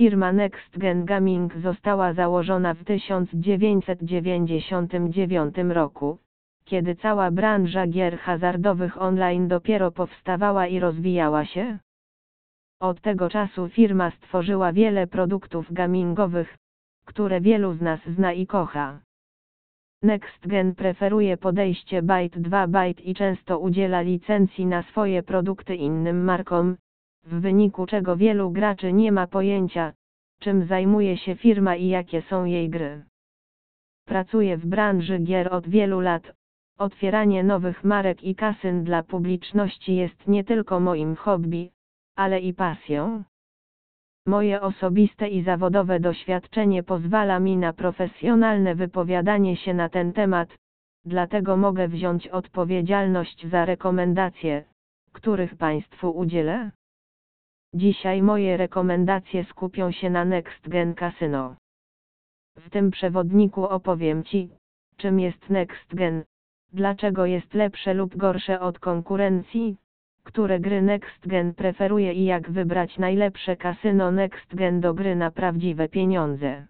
Firma Next Gen Gaming została założona w 1999 roku, kiedy cała branża gier hazardowych online dopiero powstawała i rozwijała się. Od tego czasu firma stworzyła wiele produktów gamingowych, które wielu z nas zna i kocha. NextGen preferuje podejście byte 2 byte i często udziela licencji na swoje produkty innym markom, w wyniku czego wielu graczy nie ma pojęcia, czym zajmuje się firma i jakie są jej gry. Pracuję w branży gier od wielu lat. Otwieranie nowych marek i kasyn dla publiczności jest nie tylko moim hobby, ale i pasją. Moje osobiste i zawodowe doświadczenie pozwala mi na profesjonalne wypowiadanie się na ten temat, dlatego mogę wziąć odpowiedzialność za rekomendacje, których Państwu udzielę. Dzisiaj moje rekomendacje skupią się na Next Gen Casino. W tym przewodniku opowiem Ci, czym jest Next Gen, dlaczego jest lepsze lub gorsze od konkurencji, które gry Next Gen preferuje i jak wybrać najlepsze kasyno Next Gen do gry na prawdziwe pieniądze.